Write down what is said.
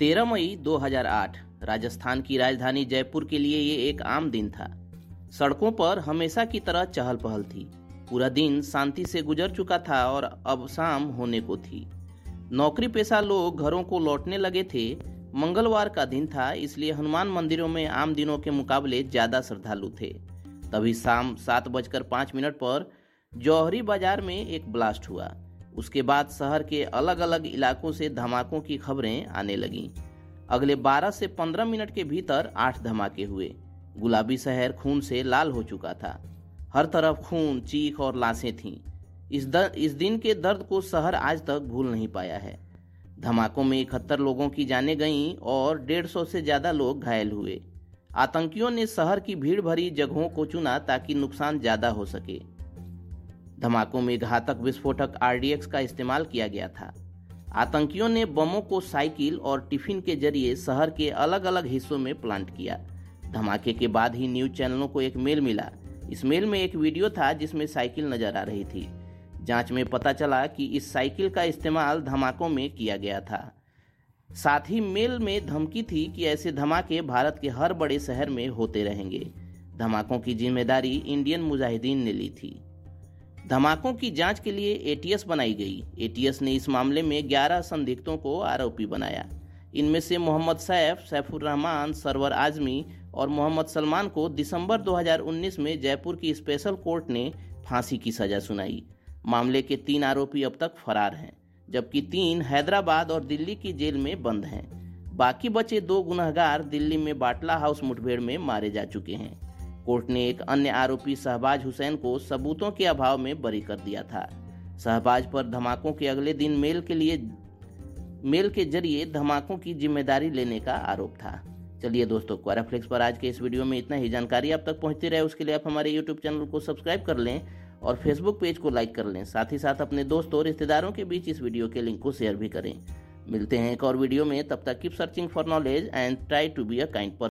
13 मई 2008 राजस्थान की राजधानी जयपुर के लिए ये एक आम दिन था। सड़कों पर हमेशा की तरह चहल पहल थी। पूरा दिन शांति से गुजर चुका था और अब शाम होने को थी। नौकरी पेशा लोग घरों को लौटने लगे थे। मंगलवार का दिन था, इसलिए हनुमान मंदिरों में आम दिनों के मुकाबले ज़्यादा श्रद्धालु थे। तभी शाम सात बजकर पाँच मिनट पर जौहरी बाज़ार में एक ब्लास्ट हुआ। उसके बाद शहर के अलग अलग इलाकों से धमाकों की खबरें आने लगीं। अगले 12 से 15 मिनट के भीतर आठ धमाके हुए। गुलाबी शहर खून से लाल हो चुका था। हर तरफ़ खून चीख और लाशें थीं। इस दर, इस दिन के दर्द को शहर आज तक भूल नहीं पाया है। धमाकों में इकहत्तर लोगों की जाने गईं और डेढ़ सौ से ज़्यादा लोग घायल हुए। आतंकियों ने शहर की भीड़ भरी जगहों को चुना ताकि नुकसान ज़्यादा हो सके। धमाकों में घातक विस्फोटक आरडीएक्स का इस्तेमाल किया गया था। आतंकियों ने बमों को साइकिल और टिफ़िन के ज़रिए शहर के अलग अलग हिस्सों में प्लांट किया। धमाके के बाद ही न्यूज़ चैनलों को एक मेल मिला। इस मेल में एक वीडियो था जिसमें साइकिल नज़र आ रही थी। जाँच में पता चला कि इस साइकिल का इस्तेमाल धमाकों में किया गया था। साथ ही मेल में धमकी थी कि ऐसे धमाके भारत के हर बड़े शहर में होते रहेंगे। धमाकों की ज़िम्मेदारी इंडियन मुजाहिदीन ने ली थी। धमाकों की जाँच के लिए एटीएस बनाई गई। एटीएस ने इस मामले में 11 संदिग्धों को आरोपी बनाया। इनमें से मोहम्मद सैफ, सैफुर रहमान, सरवर आजमी और मोहम्मद सलमान को दिसंबर 2019 में जयपुर की स्पेशल कोर्ट ने फांसी की सजा सुनाई। मामले के तीन आरोपी अब तक फरार हैं, जबकि तीन हैदराबाद और दिल्ली की जेल में बंद हैं। बाकी बचे दो गुनहगार दिल्ली में बाटला हाउस मुठभेड़ में मारे जा चुके हैं। कोर्ट ने एक अन्य आरोपी शहबाज हुसैन को सबूतों के अभाव में बरी कर दिया था। शहबाज पर धमाकों के अगले दिन मेल के लिए, मेल के ज़रिए धमाकों की ज़िम्मेदारी लेने का आरोप था। चलिए दोस्तों क्वाराफ्लिक्स पर आज के इस वीडियो में इतना ही। जानकारी आप तक पहुँचती रहे, उसके लिए आप हमारे यूट्यूब चैनल को सब्सक्राइब कर लें और फेसबुक पेज को लाइक कर लें। साथ ही साथ अपने दोस्तों और रिश्तेदारों के बीच इस वीडियो के लिंक को शेयर भी करें। मिलते हैं एक और वीडियो में। तब तक keep searching for knowledge and try to be a kind